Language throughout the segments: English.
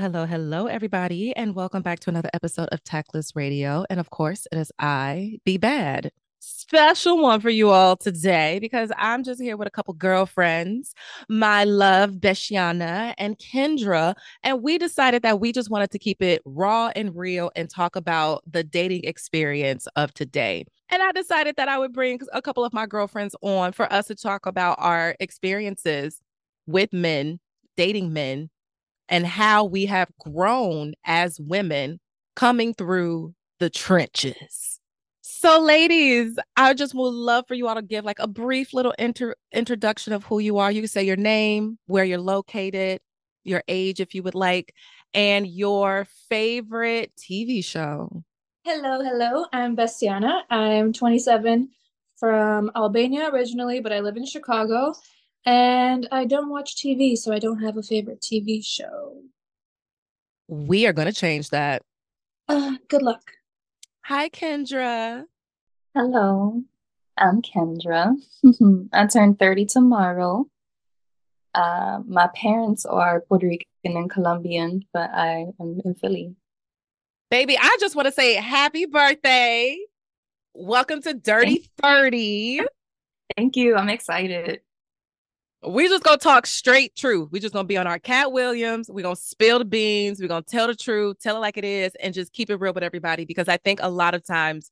Hello, hello, everybody, and welcome back to another episode of Tactless Radio. And of course, it is I, BeadBad. Special one for you all today because I'm just here with a couple girlfriends, my love, Besjana and Kendra. And we decided that we just wanted to keep it raw and real and talk about the dating experience of today. And I decided that I would bring a couple of my girlfriends on for us to talk about our experiences with men, dating men, and how we have grown as women coming through the trenches. So, ladies, I just would love for you all to give like a brief little inter- introduction of who you are. You can say your name, where you're located, your age, if you would like, and your favorite TV show. Hello, hello. I'm Besjana. I'm 27 from Albania originally, but I live in Chicago. And I don't watch TV, so I don't have a favorite TV show. We are going to change that. Uh, good luck. Hi, Kendra. Hello, I'm Kendra. I turn 30 tomorrow. Uh, my parents are Puerto Rican and Colombian, but I am in Philly. Baby, I just want to say happy birthday. Welcome to Dirty 30. Thank you. I'm excited. We just gonna talk straight truth. We just gonna be on our Katt Williams. We're gonna spill the beans. We're gonna tell the truth, tell it like it is, and just keep it real with everybody. Because I think a lot of times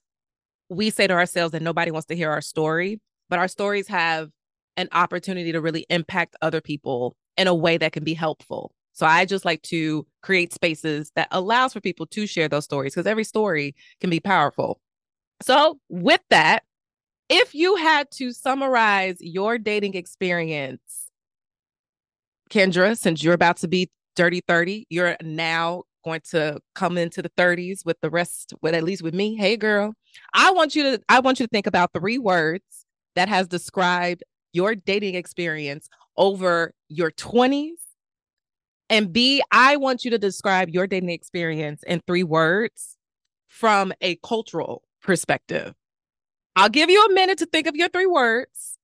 we say to ourselves that nobody wants to hear our story, but our stories have an opportunity to really impact other people in a way that can be helpful. So I just like to create spaces that allows for people to share those stories because every story can be powerful. So with that, if you had to summarize your dating experience, Kendra, since you're about to be dirty 30, you're now going to come into the 30s with the rest, with at least with me. Hey girl, I want you to I want you to think about three words that has described your dating experience over your 20s. And B, I want you to describe your dating experience in three words from a cultural perspective. I'll give you a minute to think of your three words.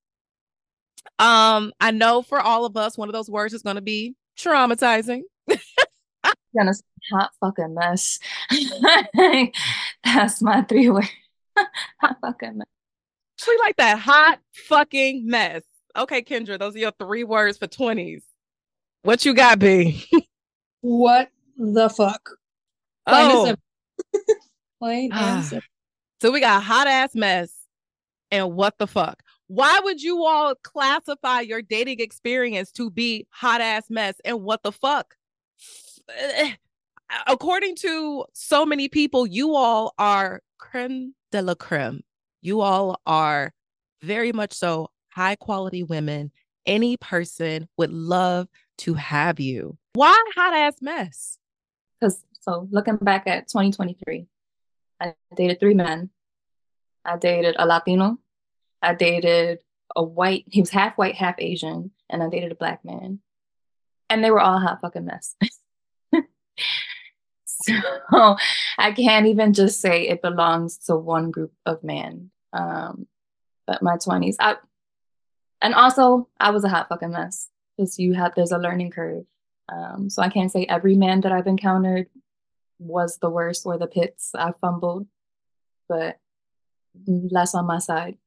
Um, I know for all of us, one of those words is going to be traumatizing. gonna hot fucking mess. That's my three words. hot fucking mess. We like that hot fucking mess. Okay, Kendra, those are your three words for 20s. What you got, B? what the fuck? Plain oh. Plain and ah. simple. So we got hot ass mess and what the fuck. Why would you all classify your dating experience to be hot ass mess and what the fuck? According to so many people, you all are creme de la creme. You all are very much so high quality women. Any person would love to have you. Why hot ass mess? Because so looking back at 2023, I dated three men. I dated a Latino, I dated a white, he was half white, half Asian, and I dated a black man. And they were all hot fucking mess. so I can't even just say it belongs to one group of men. Um, but my 20s, I, and also I was a hot fucking mess because you have, there's a learning curve. Um, so I can't say every man that I've encountered was the worst or the pits I fumbled, but less on my side.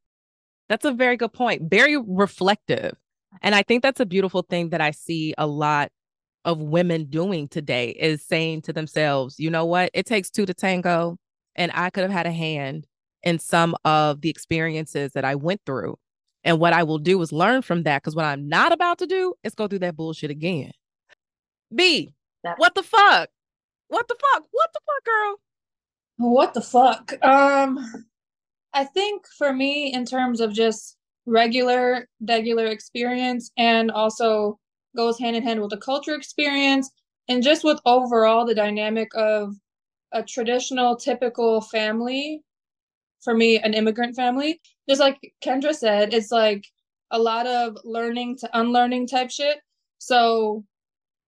That's a very good point. Very reflective. And I think that's a beautiful thing that I see a lot of women doing today is saying to themselves, you know what? It takes two to tango. And I could have had a hand in some of the experiences that I went through. And what I will do is learn from that. Because what I'm not about to do is go through that bullshit again. B, that- what the fuck? What the fuck? What the fuck, girl? What the fuck? Um, I think for me, in terms of just regular, regular experience, and also goes hand in hand with the culture experience, and just with overall the dynamic of a traditional, typical family, for me, an immigrant family, just like Kendra said, it's like a lot of learning to unlearning type shit. So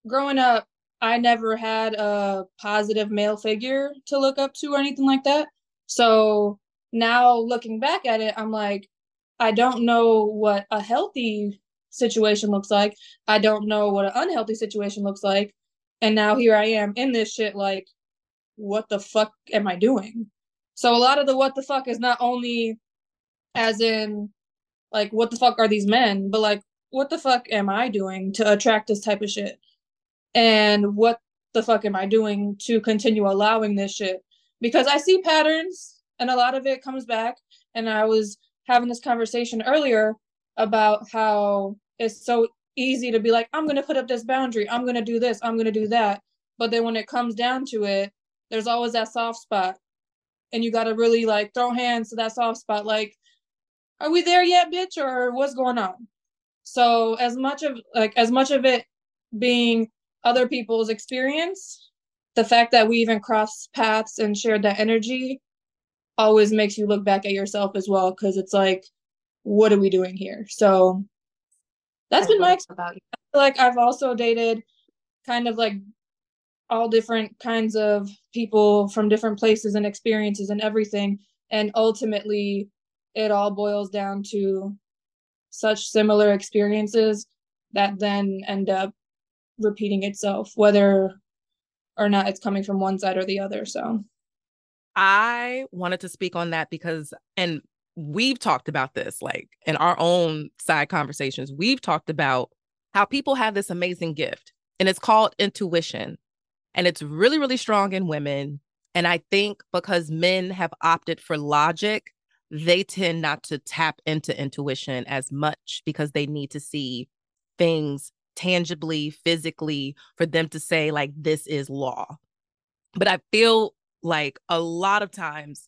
growing up, I never had a positive male figure to look up to or anything like that. So now looking back at it, I'm like, I don't know what a healthy situation looks like. I don't know what an unhealthy situation looks like. And now here I am in this shit like, what the fuck am I doing? So a lot of the what the fuck is not only as in like what the fuck are these men, but like what the fuck am I doing to attract this type of shit? And what the fuck am I doing to continue allowing this shit? Because I see patterns and a lot of it comes back. And I was having this conversation earlier about how it's so easy to be like, I'm going to put up this boundary. I'm going to do this. I'm going to do that. But then when it comes down to it, there's always that soft spot. And you got to really like throw hands to that soft spot. Like, are we there yet, bitch? Or what's going on? So as much of like as much of it being other people's experience, the fact that we even crossed paths and shared that energy always makes you look back at yourself as well because it's like what are we doing here so that's been my you. like i've also dated kind of like all different kinds of people from different places and experiences and everything and ultimately it all boils down to such similar experiences that then end up repeating itself whether or not it's coming from one side or the other so I wanted to speak on that because, and we've talked about this like in our own side conversations, we've talked about how people have this amazing gift and it's called intuition. And it's really, really strong in women. And I think because men have opted for logic, they tend not to tap into intuition as much because they need to see things tangibly, physically, for them to say, like, this is law. But I feel like a lot of times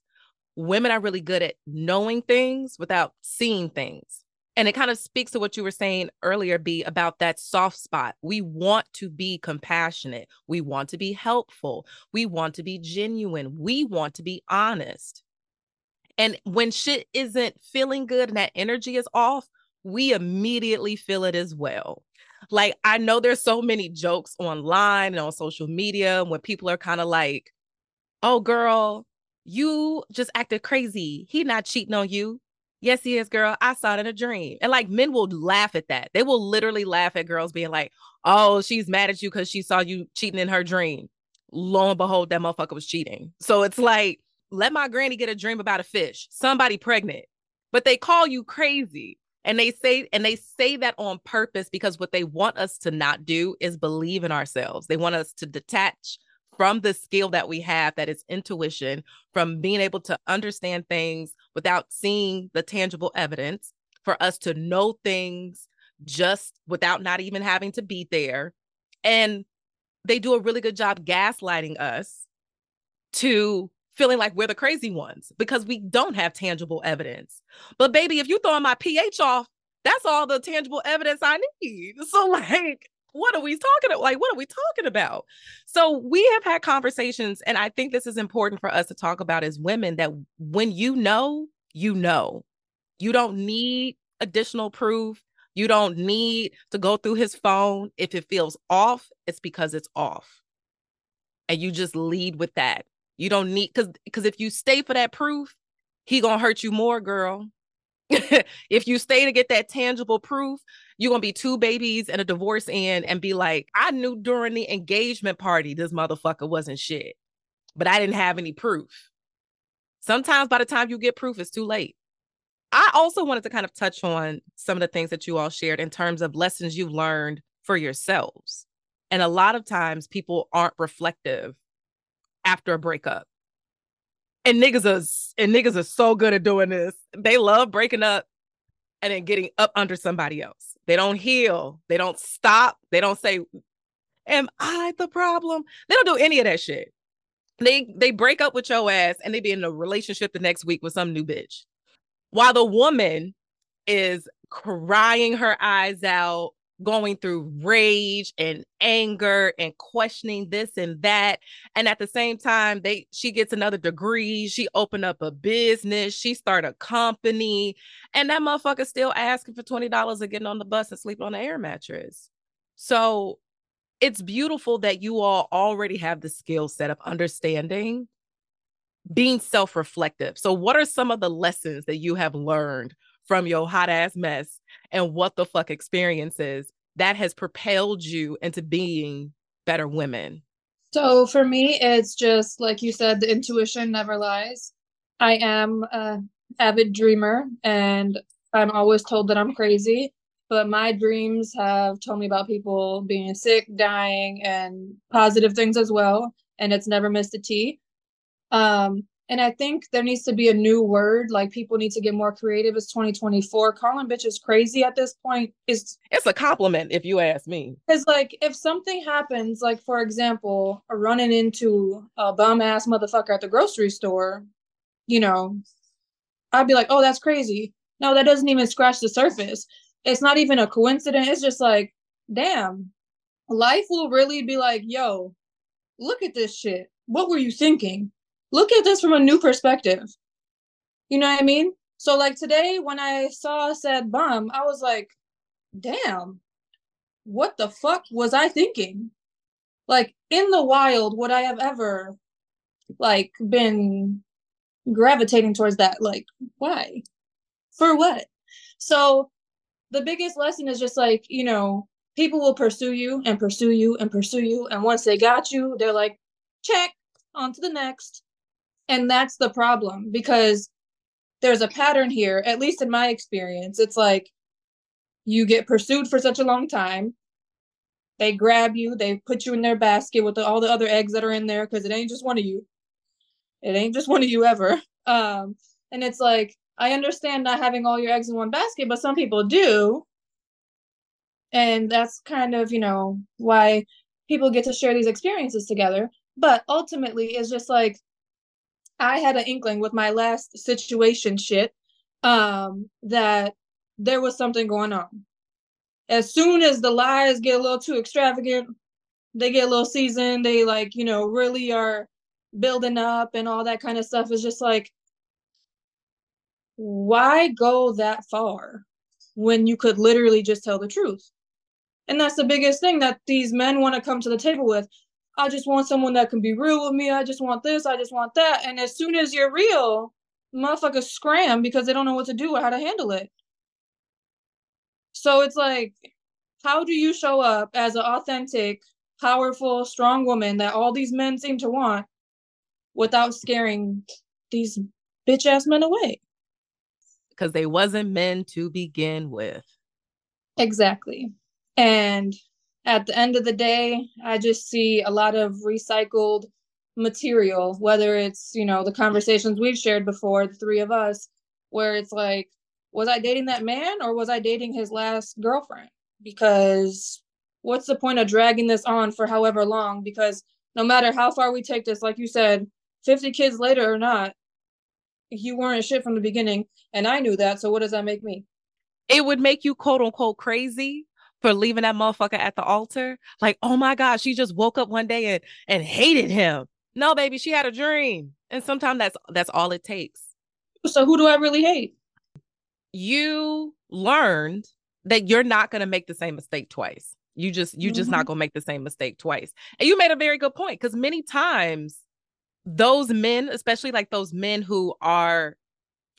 women are really good at knowing things without seeing things. And it kind of speaks to what you were saying earlier, B, about that soft spot. We want to be compassionate. We want to be helpful. We want to be genuine. We want to be honest. And when shit isn't feeling good and that energy is off, we immediately feel it as well. Like, I know there's so many jokes online and on social media when people are kind of like, oh girl you just acted crazy. He not cheating on you. Yes he is girl. I saw it in a dream. And like men will laugh at that. They will literally laugh at girls being like oh she's mad at you because she saw you cheating in her dream. Lo and behold that motherfucker was cheating. So it's like let my granny get a dream about a fish. Somebody pregnant. But they call you crazy. And they say and they say that on purpose because what they want us to not do is believe in ourselves. They want us to detach from the skill that we have that is intuition, from being able to understand things without seeing the tangible evidence, for us to know things just without not even having to be there. And they do a really good job gaslighting us to feeling like we're the crazy ones because we don't have tangible evidence. But baby, if you throwing my pH off, that's all the tangible evidence I need. So like what are we talking about? Like, what are we talking about? So we have had conversations, and I think this is important for us to talk about as women that when you know, you know. You don't need additional proof. You don't need to go through his phone. If it feels off, it's because it's off. And you just lead with that. You don't need because because if you stay for that proof, he gonna hurt you more, girl. if you stay to get that tangible proof, you're gonna be two babies and a divorce in and be like, I knew during the engagement party this motherfucker wasn't shit, but I didn't have any proof. Sometimes by the time you get proof, it's too late. I also wanted to kind of touch on some of the things that you all shared in terms of lessons you've learned for yourselves. And a lot of times people aren't reflective after a breakup and niggas are and niggas are so good at doing this. They love breaking up and then getting up under somebody else. They don't heal. They don't stop. They don't say, "Am I the problem?" They don't do any of that shit. They they break up with your ass and they be in a relationship the next week with some new bitch. While the woman is crying her eyes out, going through rage and anger and questioning this and that. And at the same time they she gets another degree she opened up a business she start a company and that motherfucker still asking for $20 and getting on the bus and sleeping on the air mattress. So it's beautiful that you all already have the skill set of understanding being self-reflective. So what are some of the lessons that you have learned from your hot ass mess and what the fuck experiences that has propelled you into being better women? So for me, it's just like you said, the intuition never lies. I am a avid dreamer and I'm always told that I'm crazy, but my dreams have told me about people being sick, dying, and positive things as well. And it's never missed a T. Um, and I think there needs to be a new word. Like people need to get more creative. It's 2024. Calling bitches crazy at this point is it's a compliment if you ask me. Because like if something happens, like for example, running into a bum ass motherfucker at the grocery store, you know, I'd be like, oh, that's crazy. No, that doesn't even scratch the surface. It's not even a coincidence. It's just like, damn, life will really be like, yo, look at this shit. What were you thinking? Look at this from a new perspective. You know what I mean? So like today when I saw said bum, I was like, damn, what the fuck was I thinking? Like in the wild, would I have ever like been gravitating towards that? Like, why? For what? So the biggest lesson is just like, you know, people will pursue you and pursue you and pursue you. And once they got you, they're like, check, on to the next. And that's the problem because there's a pattern here, at least in my experience. It's like you get pursued for such a long time. They grab you, they put you in their basket with the, all the other eggs that are in there because it ain't just one of you. It ain't just one of you ever. Um, and it's like, I understand not having all your eggs in one basket, but some people do. And that's kind of, you know, why people get to share these experiences together. But ultimately, it's just like I had an inkling with my last situation shit um, that there was something going on. As soon as the lies get a little too extravagant, they get a little seasoned, they like, you know, really are building up and all that kind of stuff. Is just like, why go that far when you could literally just tell the truth? And that's the biggest thing that these men want to come to the table with. I just want someone that can be real with me. I just want this. I just want that. And as soon as you're real, motherfuckers scram because they don't know what to do or how to handle it. So it's like, how do you show up as an authentic, powerful, strong woman that all these men seem to want without scaring these bitch ass men away? Because they wasn't men to begin with. Exactly. And at the end of the day, I just see a lot of recycled material, whether it's, you know, the conversations we've shared before, the three of us, where it's like, was I dating that man or was I dating his last girlfriend? Because what's the point of dragging this on for however long? Because no matter how far we take this, like you said, 50 kids later or not, you weren't shit from the beginning. And I knew that. So what does that make me? It would make you quote unquote crazy for leaving that motherfucker at the altar. Like, oh my God, she just woke up one day and and hated him. No, baby, she had a dream. And sometimes that's that's all it takes. So who do I really hate? You learned that you're not gonna make the same mistake twice. You just you mm-hmm. just not mm-hmm. gonna make the same mistake twice. And you made a very good point because many times those men, especially like those men who are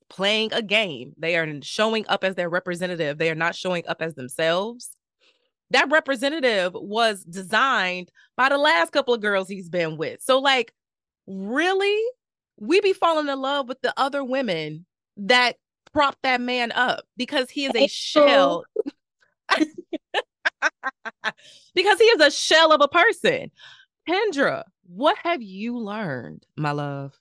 playing a game, they are showing up as their representative, they are not showing up as themselves that representative was designed by the last couple of girls he's been with. So, like, really, we be falling in love with the other women that prop that man up because he is a shell. because he is a shell of a person. Kendra, what have you learned, my love?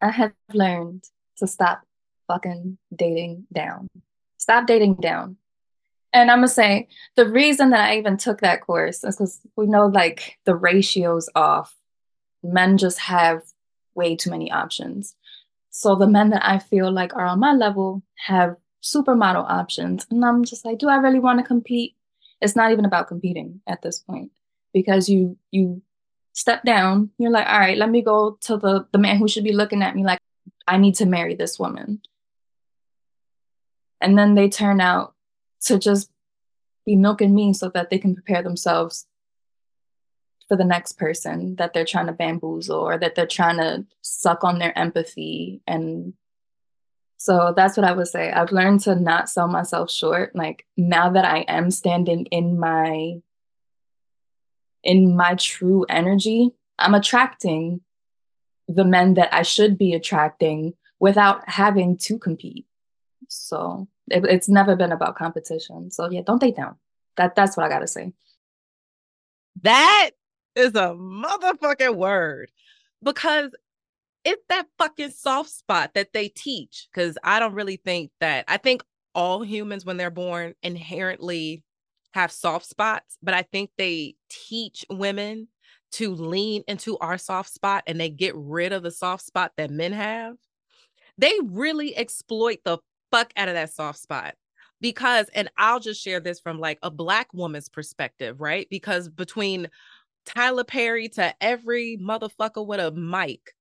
I have learned to stop fucking dating down. Stop dating down. And I'm gonna say the reason that I even took that course is because we know like the ratios off. Men just have way too many options. So the men that I feel like are on my level have supermodel options. And I'm just like, do I really want to compete? It's not even about competing at this point because you you step down, you're like, all right, let me go to the the man who should be looking at me like I need to marry this woman. And then they turn out to just be milking me so that they can prepare themselves for the next person that they're trying to bamboozle or that they're trying to suck on their empathy and so that's what I would say. I've learned to not sell myself short. Like now that I am standing in my in my true energy, I'm attracting the men that I should be attracting without having to compete. So it, it's never been about competition. So yeah, don't date down. That that's what I gotta say. That is a motherfucking word because it's that fucking soft spot that they teach. Because I don't really think that, I think all humans, when they're born, inherently have soft spots, but I think they teach women to lean into our soft spot and they get rid of the soft spot that men have. They really exploit the fuck out of that soft spot because and I'll just share this from like a black woman's perspective, right? Because between Tyler Perry to every motherfucker with a mic.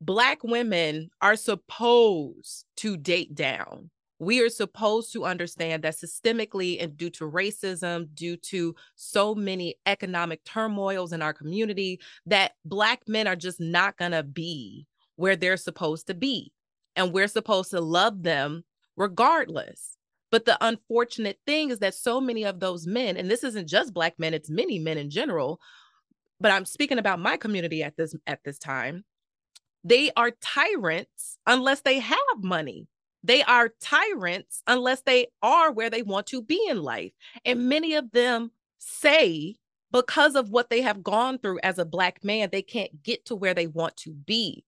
Black women are supposed to date down. We are supposed to understand that systemically and due to racism, due to so many economic turmoils in our community, that Black men are just not going to be where they're supposed to be. And we're supposed to love them regardless. But the unfortunate thing is that so many of those men, and this isn't just Black men, it's many men in general, but I'm speaking about my community at this at this time. They are tyrants unless they have money. They are tyrants unless they are where they want to be in life. And many of them say because of what they have gone through as a black man, they can't get to where they want to be.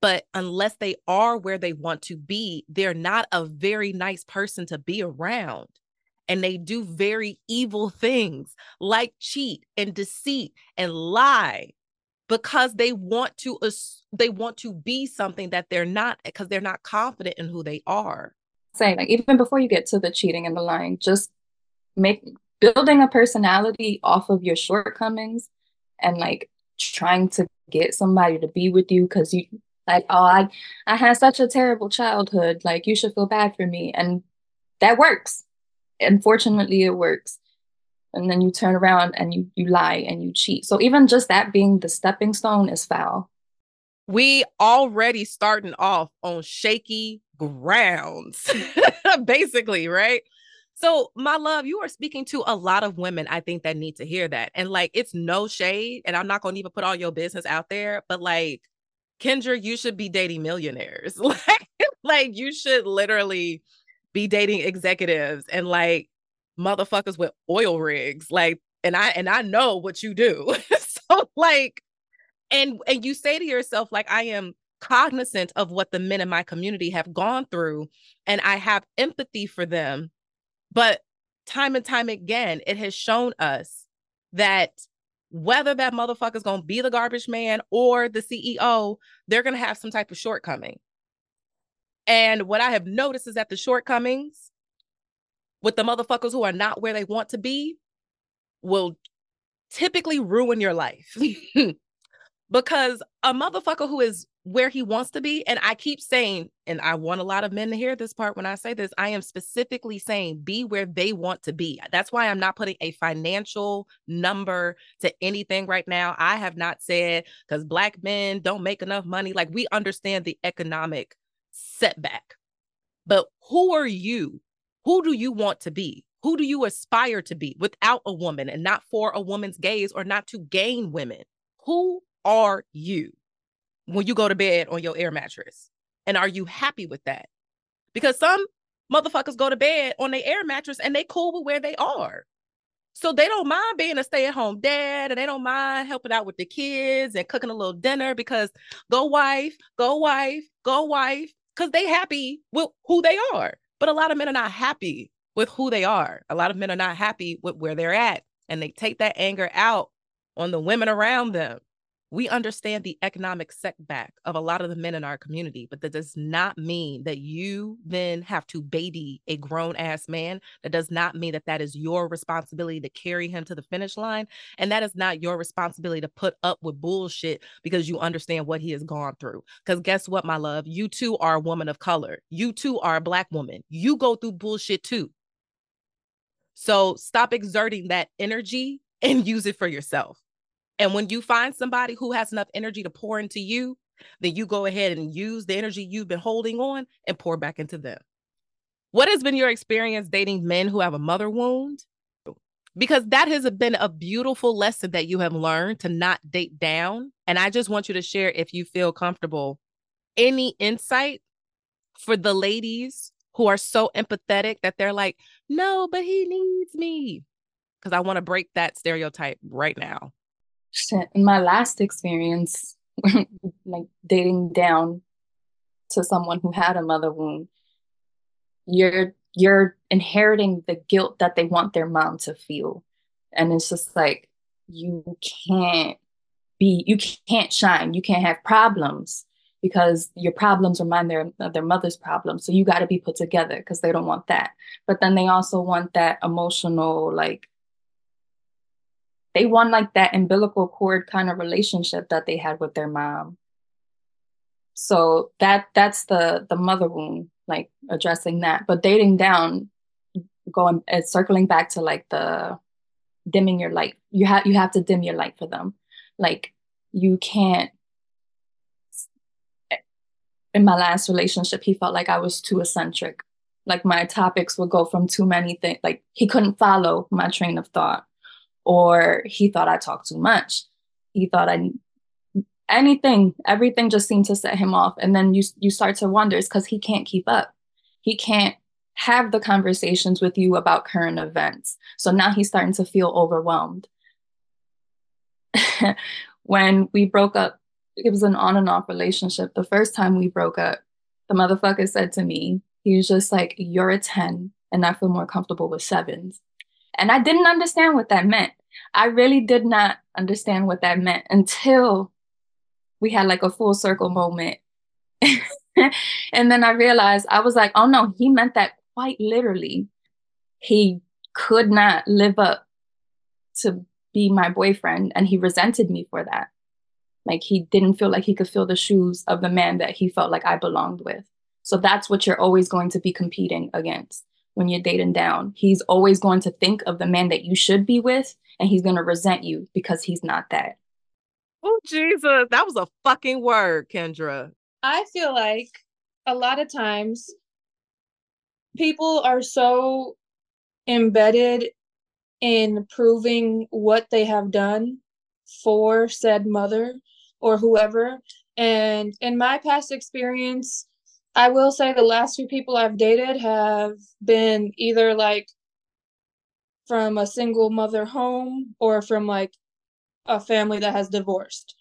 But unless they are where they want to be, they're not a very nice person to be around. And they do very evil things like cheat and deceit and lie because they want to they want to be something that they're not because they're not confident in who they are. Saying like even before you get to the cheating and the lying just make building a personality off of your shortcomings and like trying to get somebody to be with you because you like oh i i had such a terrible childhood. Like you should feel bad for me. And that works. Unfortunately it works. And then you turn around and you you lie and you cheat. So even just that being the stepping stone is foul. We already starting off on shaky grounds basically right? So my love you are speaking to a lot of women i think that need to hear that. And like it's no shade and i'm not going to even put all your business out there but like kendra you should be dating millionaires. Like like you should literally be dating executives and like motherfuckers with oil rigs like and i and i know what you do. So like and and you say to yourself like i am cognizant of what the men in my community have gone through and i have empathy for them. But time and time again it has shown us that whether that motherfucker's going to be the garbage man or the ceo they're going to have some type of shortcoming and what I have noticed is that the shortcomings with the motherfuckers who are not where they want to be will typically ruin your life. because a motherfucker who is where he wants to be, and I keep saying, and I want a lot of men to hear this part when I say this, I am specifically saying be where they want to be. That's why I'm not putting a financial number to anything right now. I have not said because black men don't make enough money. Like we understand the economic setback. But who are you? Who do you want to be? Who do you aspire to be without a woman and not for a woman's gaze or not to gain women? Who are you when you go to bed on your air mattress? And are you happy with that? Because some motherfuckers go to bed on their air mattress and they cool with where they are. So they don't mind being a stay-at-home dad and they don't mind helping out with the kids and cooking a little dinner because go wife, go wife, go wife because they happy with who they are. But a lot of men are not happy with who they are. A lot of men are not happy with where they're at. And they take that anger out on the women around them. We understand the economic setback of a lot of the men in our community, but that does not mean that you then have to baby a grown ass man. That does not mean that that is your responsibility to carry him to the finish line. And that is not your responsibility to put up with bullshit because you understand what he has gone through. Because guess what, my love? You too are a woman of color. You too are a black woman. You go through bullshit too. So stop exerting that energy and use it for yourself. And when you find somebody who has enough energy to pour into you, then you go ahead and use the energy you've been holding on and pour back into them. What has been your experience dating men who have a mother wound? Because that has been a beautiful lesson that you have learned to not date down. And I just want you to share, if you feel comfortable, any insight for the ladies who are so empathetic that they're like, no, but he needs me. Because I want to break that stereotype right now in my last experience, like dating down to someone who had a mother wound, you're you're inheriting the guilt that they want their mom to feel. And it's just like you can't be you can't shine, you can't have problems because your problems remind their their mother's problems. So you got to be put together because they don't want that. But then they also want that emotional like they want like that umbilical cord kind of relationship that they had with their mom. So that that's the the mother wound like addressing that. But dating down going uh, circling back to like the dimming your light you have you have to dim your light for them. Like you can't in my last relationship he felt like i was too eccentric. Like my topics would go from too many things like he couldn't follow my train of thought or he thought I talked too much. He thought I anything, everything just seemed to set him off. And then you you start to wonder it's because he can't keep up. He can't have the conversations with you about current events. So now he's starting to feel overwhelmed. when we broke up, it was an on and off relationship. The first time we broke up, the motherfucker said to me, he was just like, You're a 10, and I feel more comfortable with sevens. And I didn't understand what that meant. I really did not understand what that meant until we had like a full circle moment. and then I realized I was like, oh no, he meant that quite literally. He could not live up to be my boyfriend and he resented me for that. Like he didn't feel like he could fill the shoes of the man that he felt like I belonged with. So that's what you're always going to be competing against when you're dating down. He's always going to think of the man that you should be with, and he's going to resent you because he's not that. Oh, Jesus. That was a fucking word, Kendra. I feel like a lot of times people are so embedded in proving what they have done for said mother or whoever. And in my past experience, I will say the last few people I've dated have been either like from a single mother home or from like a family that has divorced.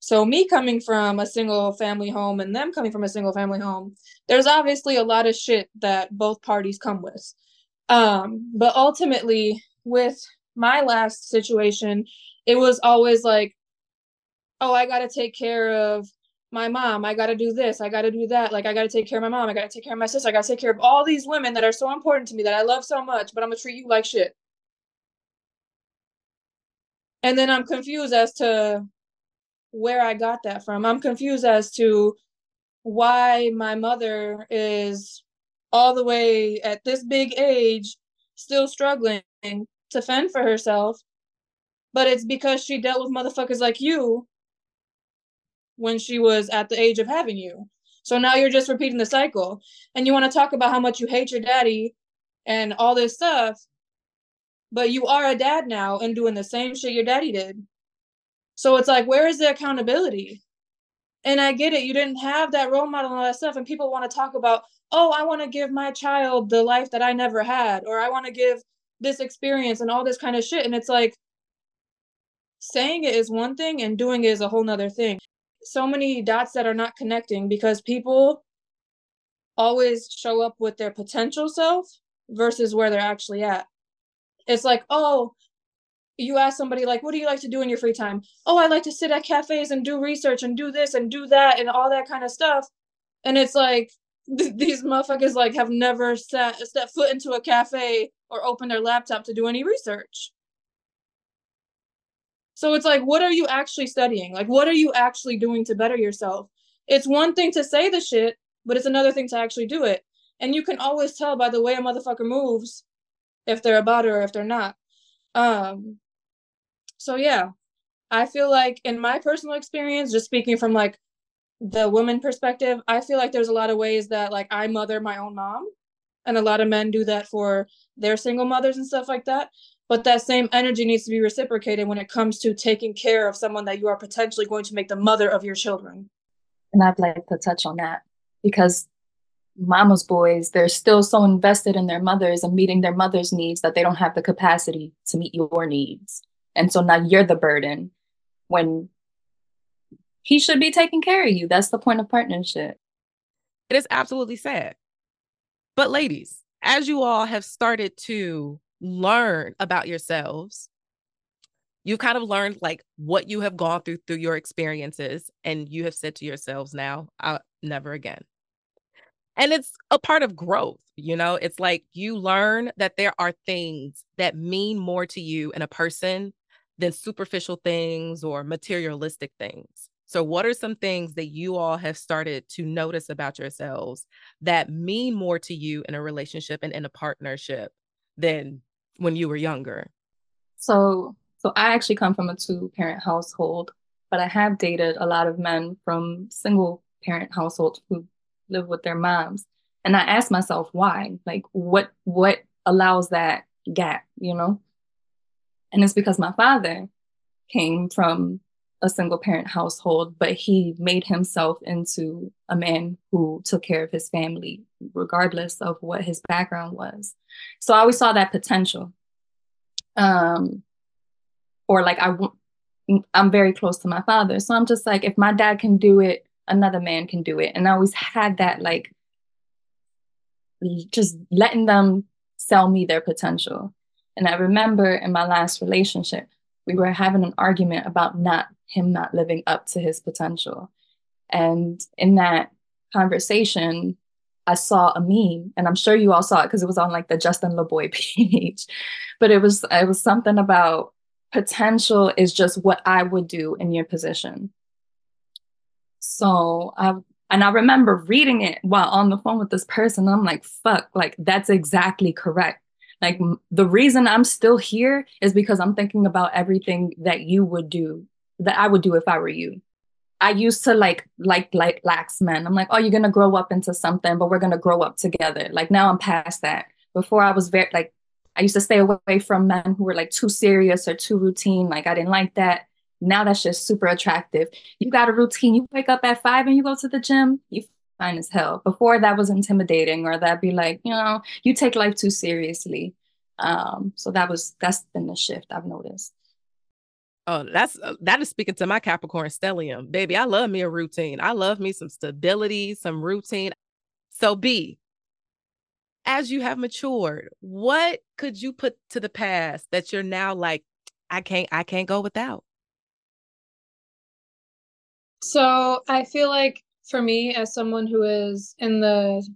So me coming from a single family home and them coming from a single family home, there's obviously a lot of shit that both parties come with. Um, but ultimately with my last situation, it was always like, oh, I got to take care of my mom. I got to do this. I got to do that. Like, I got to take care of my mom. I got to take care of my sister. I got to take care of all these women that are so important to me that I love so much, but I'm going to treat you like shit. And then I'm confused as to where I got that from. I'm confused as to why my mother is all the way at this big age still struggling to fend for herself. But it's because she dealt with motherfuckers like you when she was at the age of having you. So now you're just repeating the cycle. And you want to talk about how much you hate your daddy and all this stuff, but you are a dad now and doing the same shit your daddy did. So it's like, where is the accountability? And I get it, you didn't have that role model and all that stuff. And people want to talk about, oh, I want to give my child the life that I never had, or I want to give this experience and all this kind of shit. And it's like, saying it is one thing and doing it is a whole nother thing so many dots that are not connecting because people always show up with their potential self versus where they're actually at. It's like, oh, you ask somebody like, "What do you like to do in your free time?" "Oh, I like to sit at cafes and do research and do this and do that and all that kind of stuff." And it's like th- these motherfuckers like have never sat stepped foot into a cafe or opened their laptop to do any research. So it's like, what are you actually studying? Like, what are you actually doing to better yourself? It's one thing to say the shit, but it's another thing to actually do it. And you can always tell by the way a motherfucker moves if they're about it or if they're not. Um, so yeah, I feel like in my personal experience, just speaking from like the woman perspective, I feel like there's a lot of ways that like I mother my own mom, and a lot of men do that for their single mothers and stuff like that. But that same energy needs to be reciprocated when it comes to taking care of someone that you are potentially going to make the mother of your children. And I'd like to touch on that because mama's boys, they're still so invested in their mothers and meeting their mother's needs that they don't have the capacity to meet your needs. And so now you're the burden when he should be taking care of you. That's the point of partnership. It is absolutely sad. But, ladies, as you all have started to learn about yourselves, you've kind of learned like what you have gone through through your experiences, and you have said to yourselves now, I'll never again. And it's a part of growth, you know, it's like you learn that there are things that mean more to you in a person than superficial things or materialistic things. So, what are some things that you all have started to notice about yourselves that mean more to you in a relationship and in a partnership than when you were younger? So, so I actually come from a two parent household, but I have dated a lot of men from single parent households who live with their moms. And I asked myself why? Like what what allows that gap, you know? And it's because my father came from a single parent household, but he made himself into a man who took care of his family, regardless of what his background was. So I always saw that potential. Um, or like I, I'm very close to my father, so I'm just like, if my dad can do it, another man can do it, and I always had that like, just letting them sell me their potential. And I remember in my last relationship, we were having an argument about not him not living up to his potential. And in that conversation, I saw a meme, and I'm sure you all saw it because it was on like the Justin Laboy page. but it was it was something about potential is just what I would do in your position. So I and I remember reading it while on the phone with this person. I'm like, fuck, like that's exactly correct. Like the reason I'm still here is because I'm thinking about everything that you would do, that I would do if I were you. I used to like like like lax men. I'm like, oh, you're gonna grow up into something, but we're gonna grow up together. Like now I'm past that. Before I was very like I used to stay away from men who were like too serious or too routine. Like I didn't like that. Now that's just super attractive. You got a routine. You wake up at five and you go to the gym. You fine as hell. Before that was intimidating, or that'd be like, you know, you take life too seriously. Um, so that was that's been the shift I've noticed. Oh, that's uh, that is speaking to my Capricorn stellium, baby. I love me a routine. I love me some stability, some routine. So, B, as you have matured, what could you put to the past that you're now like, I can't, I can't go without? So I feel like for me, as someone who is in the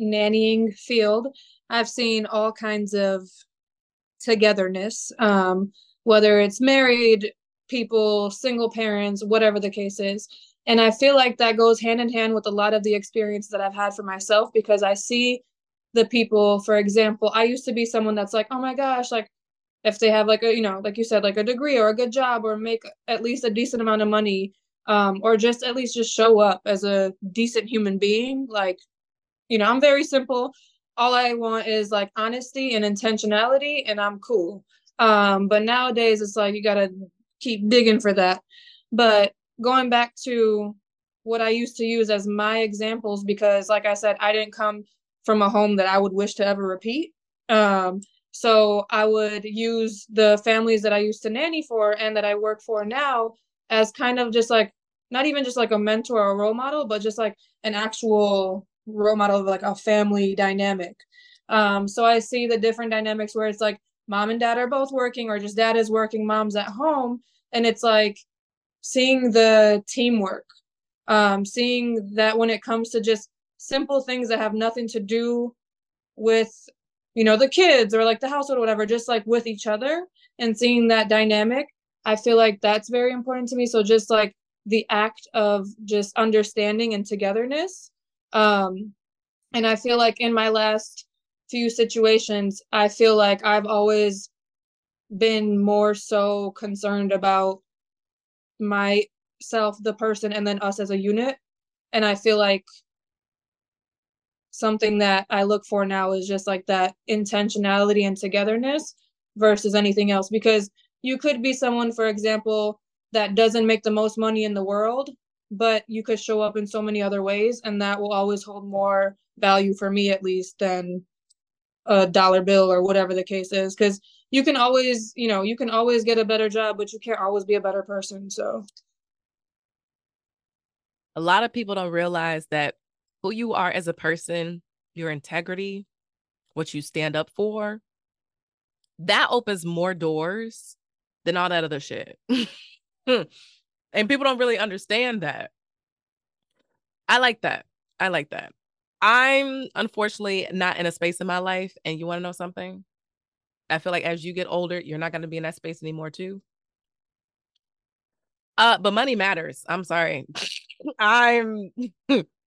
nannying field, I've seen all kinds of togetherness, um, whether it's married people, single parents, whatever the case is. And I feel like that goes hand in hand with a lot of the experience that I've had for myself because I see the people, for example, I used to be someone that's like, oh my gosh, like if they have like a, you know, like you said, like a degree or a good job or make at least a decent amount of money, um, or just at least just show up as a decent human being. Like, you know, I'm very simple. All I want is like honesty and intentionality, and I'm cool. Um, but nowadays it's like you gotta keep digging for that. But going back to what I used to use as my examples, because like I said, I didn't come from a home that I would wish to ever repeat. Um, so I would use the families that I used to nanny for and that I work for now as kind of just like not even just like a mentor or a role model, but just like an actual role model of like a family dynamic. Um, so I see the different dynamics where it's like mom and dad are both working or just dad is working mom's at home and it's like seeing the teamwork um seeing that when it comes to just simple things that have nothing to do with you know the kids or like the household or whatever just like with each other and seeing that dynamic i feel like that's very important to me so just like the act of just understanding and togetherness. Um and i feel like in my last few situations i feel like i've always been more so concerned about myself the person and then us as a unit. And i feel like something that i look for now is just like that intentionality and togetherness versus anything else. Because you could be someone for example that doesn't make the most money in the world but you could show up in so many other ways and that will always hold more value for me at least than a dollar bill or whatever the case is. Because you can always you know you can always get a better job but you can't always be a better person so. A lot of people don't realize that who you are as a person your integrity what you stand up for that opens more doors than all that other shit and people don't really understand that i like that i like that I'm unfortunately not in a space in my life. And you want to know something? I feel like as you get older, you're not going to be in that space anymore, too. Uh, but money matters. I'm sorry. I'm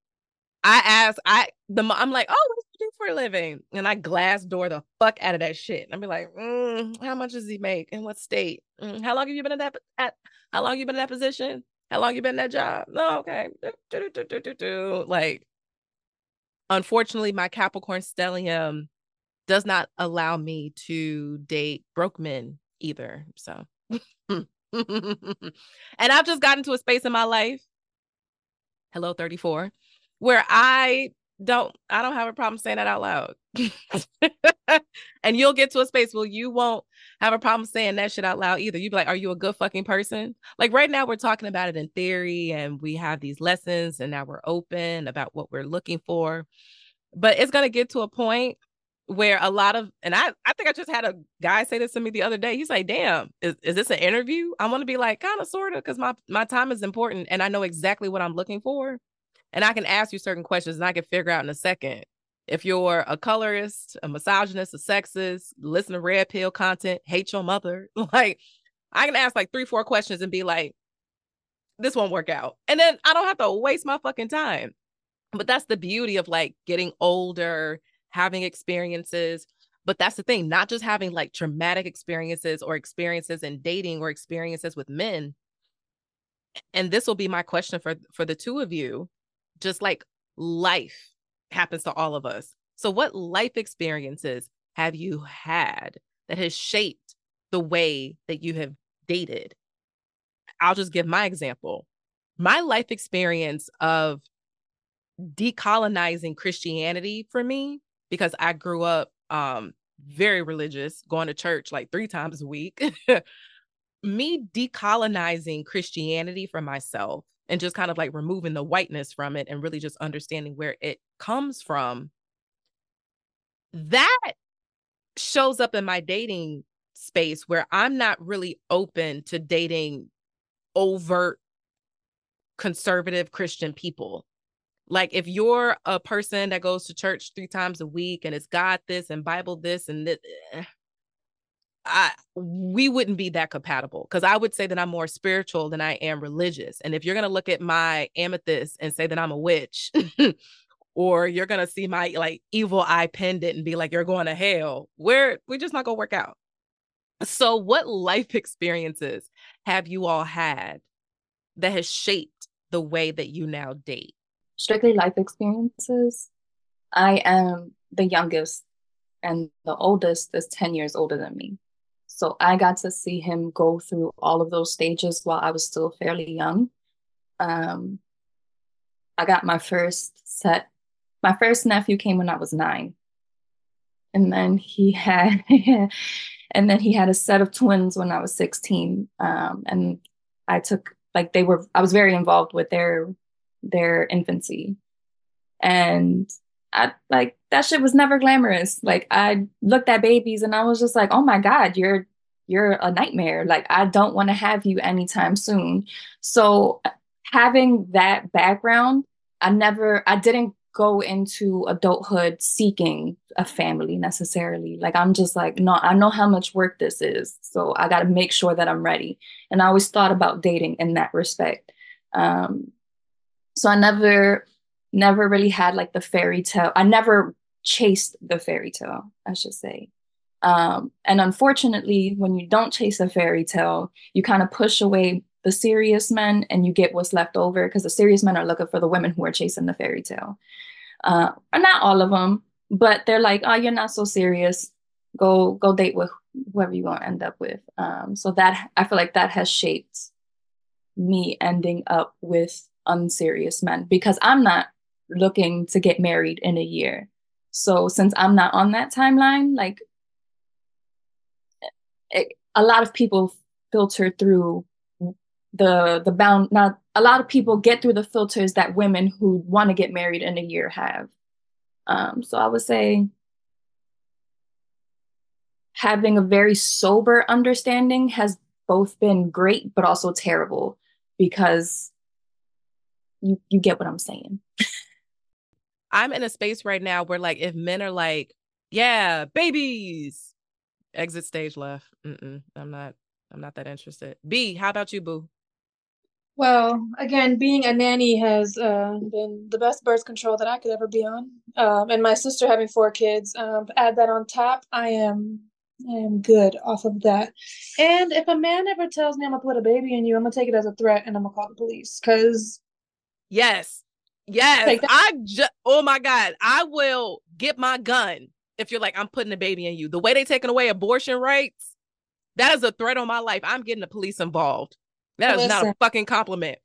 I ask I the I'm like, oh, what do you do for a living? And I Glassdoor the fuck out of that shit. And I'll be like, mm, how much does he make? In what state? Mm, how long have you been in that at how long you been in that position? How long you been in that job? No, okay. Do, do, do, Like unfortunately, my Capricorn stellium does not allow me to date broke men either. So, and I've just gotten to a space in my life, hello 34, where I don't I don't have a problem saying that out loud. and you'll get to a space where you won't have a problem saying that shit out loud either. You'd be like, Are you a good fucking person? Like right now, we're talking about it in theory and we have these lessons, and now we're open about what we're looking for but it's gonna get to a point where a lot of and I I think I just had a guy say this to me the other day. He's like, "Damn, is, is this an interview?" I want to be like, kind of, sort of, because my my time is important and I know exactly what I'm looking for, and I can ask you certain questions and I can figure out in a second if you're a colorist, a misogynist, a sexist, listen to red pill content, hate your mother. Like, I can ask like three, four questions and be like, "This won't work out," and then I don't have to waste my fucking time but that's the beauty of like getting older, having experiences. But that's the thing, not just having like traumatic experiences or experiences in dating or experiences with men. And this will be my question for for the two of you. Just like life happens to all of us. So what life experiences have you had that has shaped the way that you have dated? I'll just give my example. My life experience of decolonizing Christianity for me because I grew up um very religious, going to church like three times a week. me decolonizing Christianity for myself and just kind of like removing the whiteness from it and really just understanding where it comes from. That shows up in my dating space where I'm not really open to dating overt conservative Christian people. Like if you're a person that goes to church three times a week and it's God this and Bible this and this, eh, I we wouldn't be that compatible because I would say that I'm more spiritual than I am religious. And if you're gonna look at my amethyst and say that I'm a witch, or you're gonna see my like evil eye pendant and be like you're going to hell, we're we're just not gonna work out. So, what life experiences have you all had that has shaped the way that you now date? strictly life experiences, I am the youngest and the oldest is 10 years older than me. So I got to see him go through all of those stages while I was still fairly young. Um, I got my first set. My first nephew came when I was nine. And then he had and then he had a set of twins when I was 16. Um, and I took like they were I was very involved with their their infancy. And I like that shit was never glamorous. Like I looked at babies and I was just like, oh my God, you're you're a nightmare. Like I don't want to have you anytime soon. So having that background, I never I didn't go into adulthood seeking a family necessarily. Like I'm just like, no, I know how much work this is. So I gotta make sure that I'm ready. And I always thought about dating in that respect. Um so I never never really had like the fairy tale. I never chased the fairy tale, I should say. Um, and unfortunately, when you don't chase a fairy tale, you kind of push away the serious men and you get what's left over because the serious men are looking for the women who are chasing the fairy tale. Uh, not all of them, but they're like, oh, you're not so serious. Go go date with whoever you want to end up with. Um, so that I feel like that has shaped me ending up with unserious men because I'm not looking to get married in a year. So since I'm not on that timeline, like it, a lot of people filter through the the bound not a lot of people get through the filters that women who want to get married in a year have. Um, so I would say having a very sober understanding has both been great but also terrible because you you get what I'm saying. I'm in a space right now where like if men are like, yeah, babies, exit stage left. Mm-mm, I'm not. I'm not that interested. B, how about you, Boo? Well, again, being a nanny has uh, been the best birth control that I could ever be on. Um, and my sister having four kids, um, add that on top, I am I am good off of that. And if a man ever tells me I'm gonna put a baby in you, I'm gonna take it as a threat and I'm gonna call the police. Cause yes, yes, I just oh my god, I will get my gun if you're like I'm putting a baby in you. The way they taking away abortion rights, that is a threat on my life. I'm getting the police involved. That is Listen, not a fucking compliment.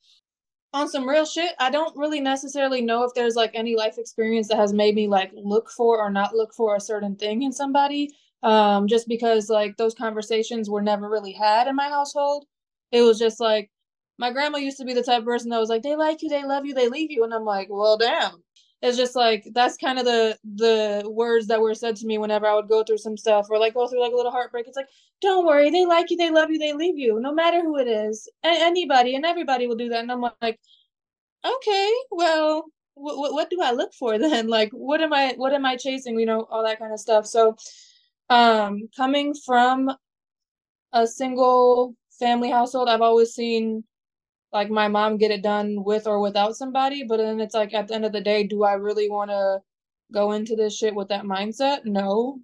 On some real shit, I don't really necessarily know if there's like any life experience that has made me like look for or not look for a certain thing in somebody. Um, just because like those conversations were never really had in my household. It was just like my grandma used to be the type of person that was like, they like you, they love you, they leave you. And I'm like, well, damn it's just like that's kind of the the words that were said to me whenever I would go through some stuff or like go through like a little heartbreak. It's like, don't worry, they like you, they love you, they leave you, no matter who it is, a- anybody and everybody will do that. And I'm like, okay, well, what what do I look for then? Like, what am I what am I chasing? You know, all that kind of stuff. So, um, coming from a single family household, I've always seen like my mom get it done with or without somebody but then it's like at the end of the day do i really want to go into this shit with that mindset? No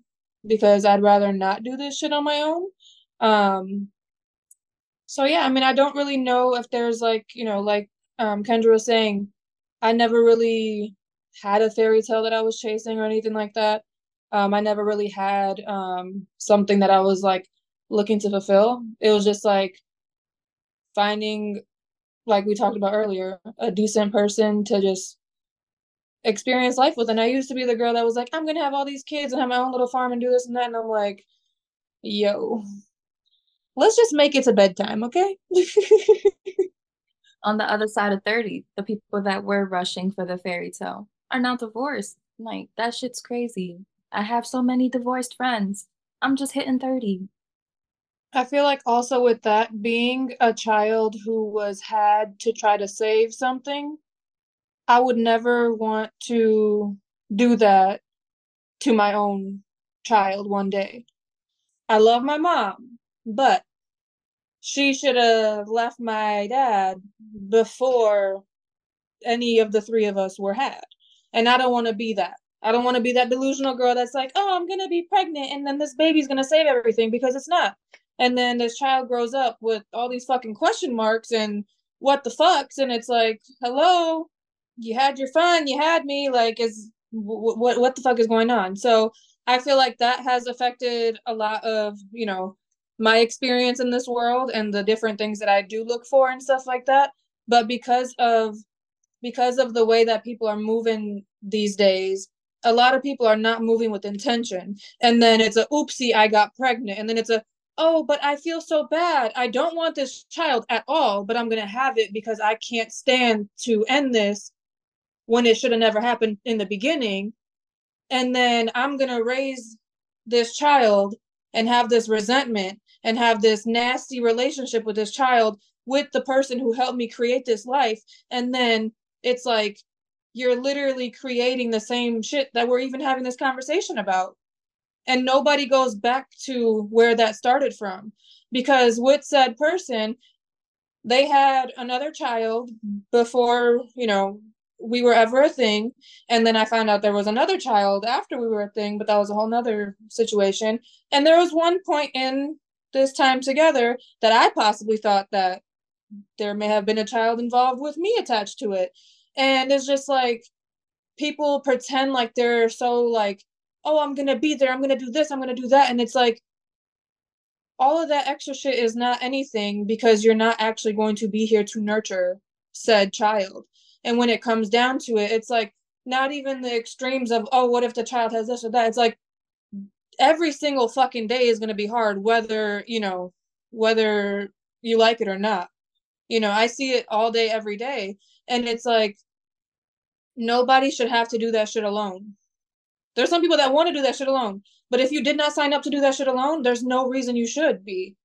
because i'd rather not do this shit on my own. Um so yeah i mean i don't really know if there's like you know like um kendra was saying i never really had a fairy tale that i was chasing or anything like that. Um i never really had um something that i was like looking to fulfill. It was just like finding like we talked about earlier, a decent person to just experience life with. And I used to be the girl that was like, I'm gonna have all these kids and have my own little farm and do this and that. And I'm like, yo, let's just make it to bedtime, okay? On the other side of 30, the people that were rushing for the fairy tale are now divorced. Like, that shit's crazy. I have so many divorced friends. I'm just hitting 30. I feel like also with that being a child who was had to try to save something, I would never want to do that to my own child one day. I love my mom, but she should have left my dad before any of the three of us were had. And I don't want to be that. I don't want to be that delusional girl that's like, oh, I'm going to be pregnant and then this baby's going to save everything because it's not. And then this child grows up with all these fucking question marks and what the fucks. And it's like, hello, you had your fun, you had me. Like, is what what what the fuck is going on? So I feel like that has affected a lot of you know my experience in this world and the different things that I do look for and stuff like that. But because of because of the way that people are moving these days, a lot of people are not moving with intention. And then it's a oopsie, I got pregnant. And then it's a oh, but I feel so bad. I don't want this child at all, but I'm going to have it because I can't stand to end this when it should have never happened in the beginning. and then I'm going to raise this child and have this resentment and have this nasty relationship with this child with the person who helped me create this life and then it's like you're literally creating the same shit that we're even having this conversation about and nobody goes back to where that started from. Because with said person they had another child before you know we were ever a thing. And then i found out there was another child after we were a thing but that was a whole nother situation. And there was one point in this time together that i possibly thought that there may have been a child involved with me attached to it. And it's just like people pretend like they're so like oh i'm gonna be there i'm gonna do this i'm gonna do that and it's like all of that extra shit is not anything because you're not actually going to be here to nurture said child and when it comes down to it, it's like not even the extremes of, oh, what if the child has this or that? It's like every single fucking day is going to be hard, whether, you know, whether you like it or not. You know, I see it all day, every day. And it's like, nobody should have to do that shit alone. There's some people that want to do that shit alone. But if you did not sign up to do that shit alone, there's no reason you should be.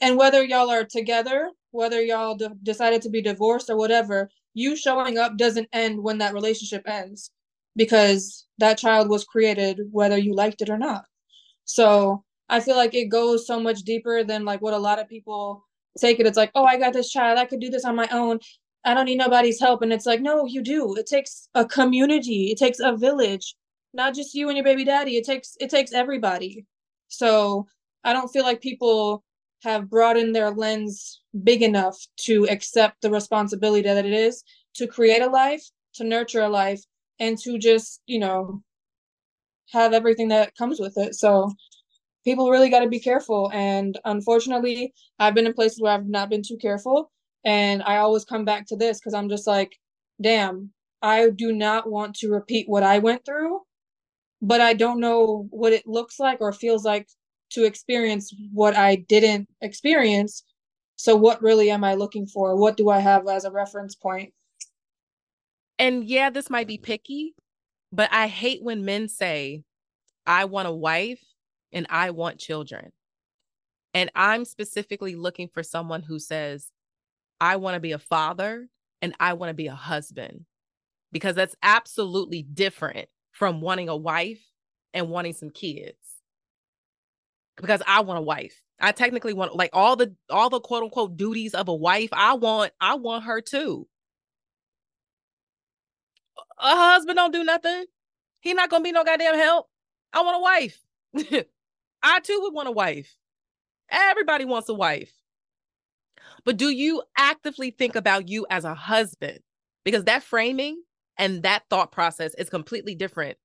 And whether y'all are together, whether y'all de- decided to be divorced or whatever, you showing up doesn't end when that relationship ends because that child was created whether you liked it or not. So I feel like it goes so much deeper than like what a lot of people take it. It's like, oh, I got this child. I could do this on my own. I don't need nobody's help. And it's like, no, you do. It takes a community. It takes a village, not just you and your baby daddy. It takes it takes everybody. So I don't feel like people have broadened their lens big enough to accept the responsibility that it is to create a life, to nurture a life, and to just, you know, have everything that comes with it. So people really got to be careful. And unfortunately, I've been in places where I've not been too careful. And I always come back to this because I'm just like, damn, I do not want to repeat what I went through, but I don't know what it looks like or feels like to experience what I didn't experience. So, what really am I looking for? What do I have as a reference point? And yeah, this might be picky, but I hate when men say, I want a wife and I want children. And I'm specifically looking for someone who says, I want to be a father and I want to be a husband, because that's absolutely different from wanting a wife and wanting some kids because I want a wife. I technically want like all the all the quote unquote duties of a wife. I want I want her too. A husband don't do nothing. He not gonna be no goddamn help. I want a wife. I too would want a wife. Everybody wants a wife. But do you actively think about you as a husband? Because that framing and that thought process is completely different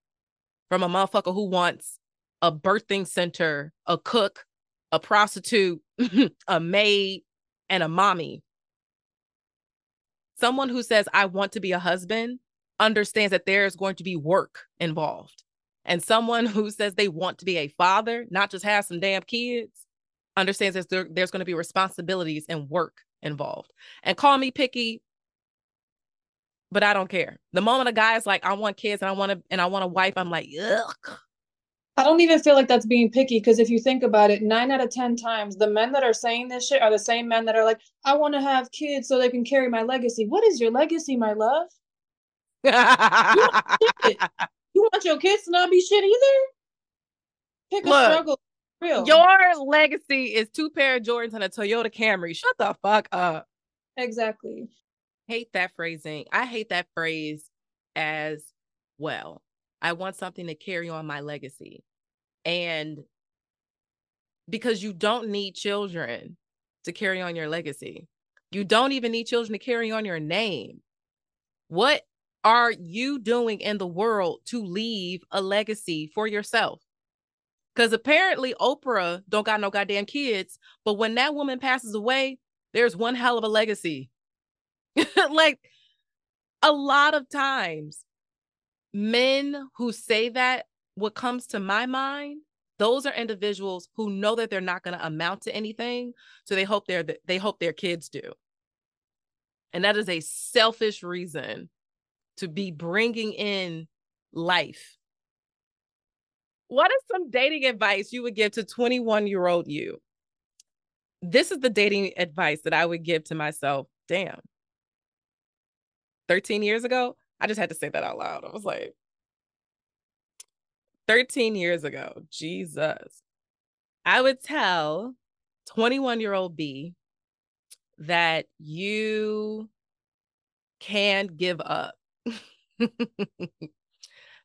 from a motherfucker who wants a birthing center, a cook, a prostitute, a maid, and a mommy. Someone who says, I want to be a husband understands that there's going to be work involved. And someone who says they want to be a father, not just have some damn kids, understands that there, there's going to be responsibilities and work involved. And call me picky, but I don't care. The moment a guy is like, I want kids and I want to and I want a wife, I'm like, ugh. I don't even feel like that's being picky because if you think about it, nine out of 10 times, the men that are saying this shit are the same men that are like, I want to have kids so they can carry my legacy. What is your legacy, my love? you, want you, want your kids to not be shit either? Pick Look, a struggle. Real. Your legacy is two pair of Jordans and a Toyota Camry. Shut the fuck up. Exactly. Hate that phrasing. I hate that phrase as well. I want something to carry on my legacy. And because you don't need children to carry on your legacy, you don't even need children to carry on your name. What are you doing in the world to leave a legacy for yourself? Because apparently Oprah don't got no goddamn kids, but when that woman passes away, there's one hell of a legacy. like a lot of times men who say that, what comes to my mind, those are individuals who know that they're not going to amount to anything, so they hope their they hope their kids do. And that is a selfish reason to be bringing in life what is some dating advice you would give to 21 year old you? This is the dating advice that I would give to myself. Damn. 13 years ago, I just had to say that out loud. I was like, 13 years ago, Jesus. I would tell 21 year old B that you can give up, that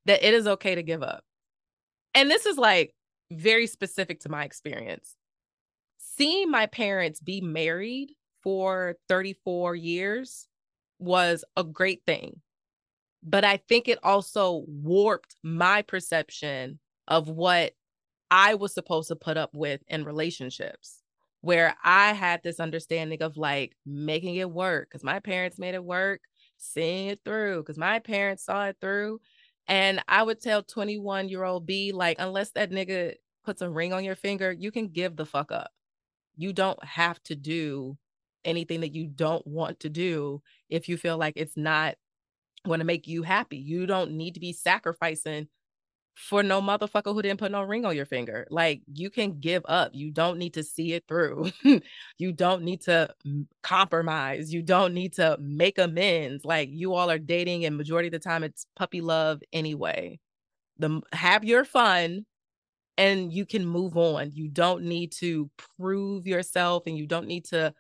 it is okay to give up. And this is like very specific to my experience. Seeing my parents be married for 34 years was a great thing. But I think it also warped my perception of what I was supposed to put up with in relationships, where I had this understanding of like making it work because my parents made it work, seeing it through because my parents saw it through. And I would tell 21 year old B, like, unless that nigga puts a ring on your finger, you can give the fuck up. You don't have to do anything that you don't want to do if you feel like it's not going to make you happy. You don't need to be sacrificing for no motherfucker who didn't put no ring on your finger. Like you can give up. You don't need to see it through. you don't need to compromise. You don't need to make amends. Like you all are dating and majority of the time it's puppy love anyway. The have your fun and you can move on. You don't need to prove yourself and you don't need to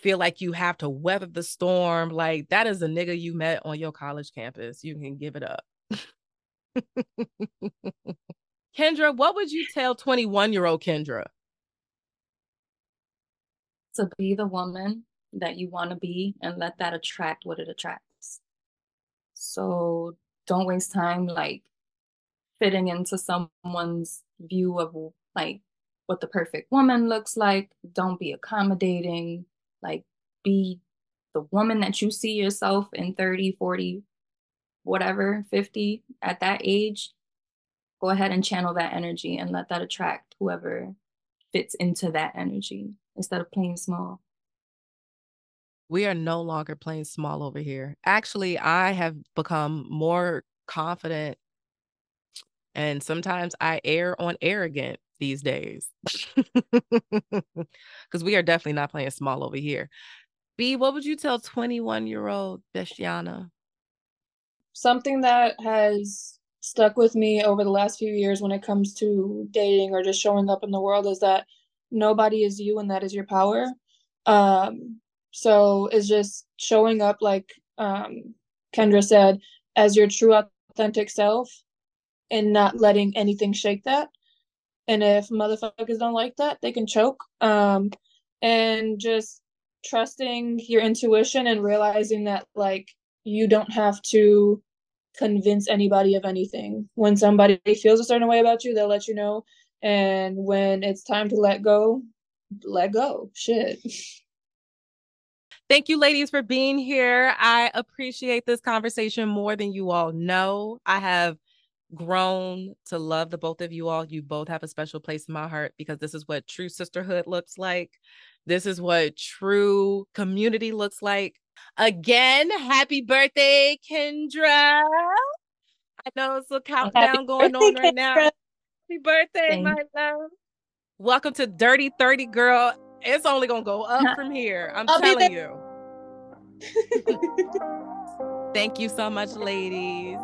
feel like you have to weather the storm. Like that is a nigga you met on your college campus. You can give it up. Kendra, what would you tell 21 year old Kendra? To be the woman that you want to be and let that attract what it attracts. So don't waste time like fitting into someone's view of like what the perfect woman looks like. Don't be accommodating. Like be the woman that you see yourself in 30, 40, whatever, 50 at that age. Go ahead and channel that energy and let that attract whoever fits into that energy instead of playing small. We are no longer playing small over here. Actually, I have become more confident and sometimes I err on arrogant these days because we are definitely not playing small over here. B, what would you tell 21 year old Besjana? Something that has stuck with me over the last few years when it comes to dating or just showing up in the world is that nobody is you and that is your power. Um, so it's just showing up like um, Kendra said as your true authentic self and not letting anything shake that. And if motherfuckers don't like that, they can choke. Um, and just trusting your intuition and realizing that like you don't have to convince anybody of anything. When somebody feels a certain way about you, they'll let you know. And when it's time to let go, let go. Shit. Thank you, ladies, for being here. I appreciate this conversation more than you all know. I have grown to love the both of you all. You both have a special place in my heart because this is what true sisterhood looks like. This is what true community looks like. Again, happy birthday, Kendra. I know it's a countdown going on right Kendra. now. Happy birthday, Thanks. my love. Welcome to Dirty 30, girl. It's only going to go up from here. I'm I'll telling you. Thank you so much, ladies.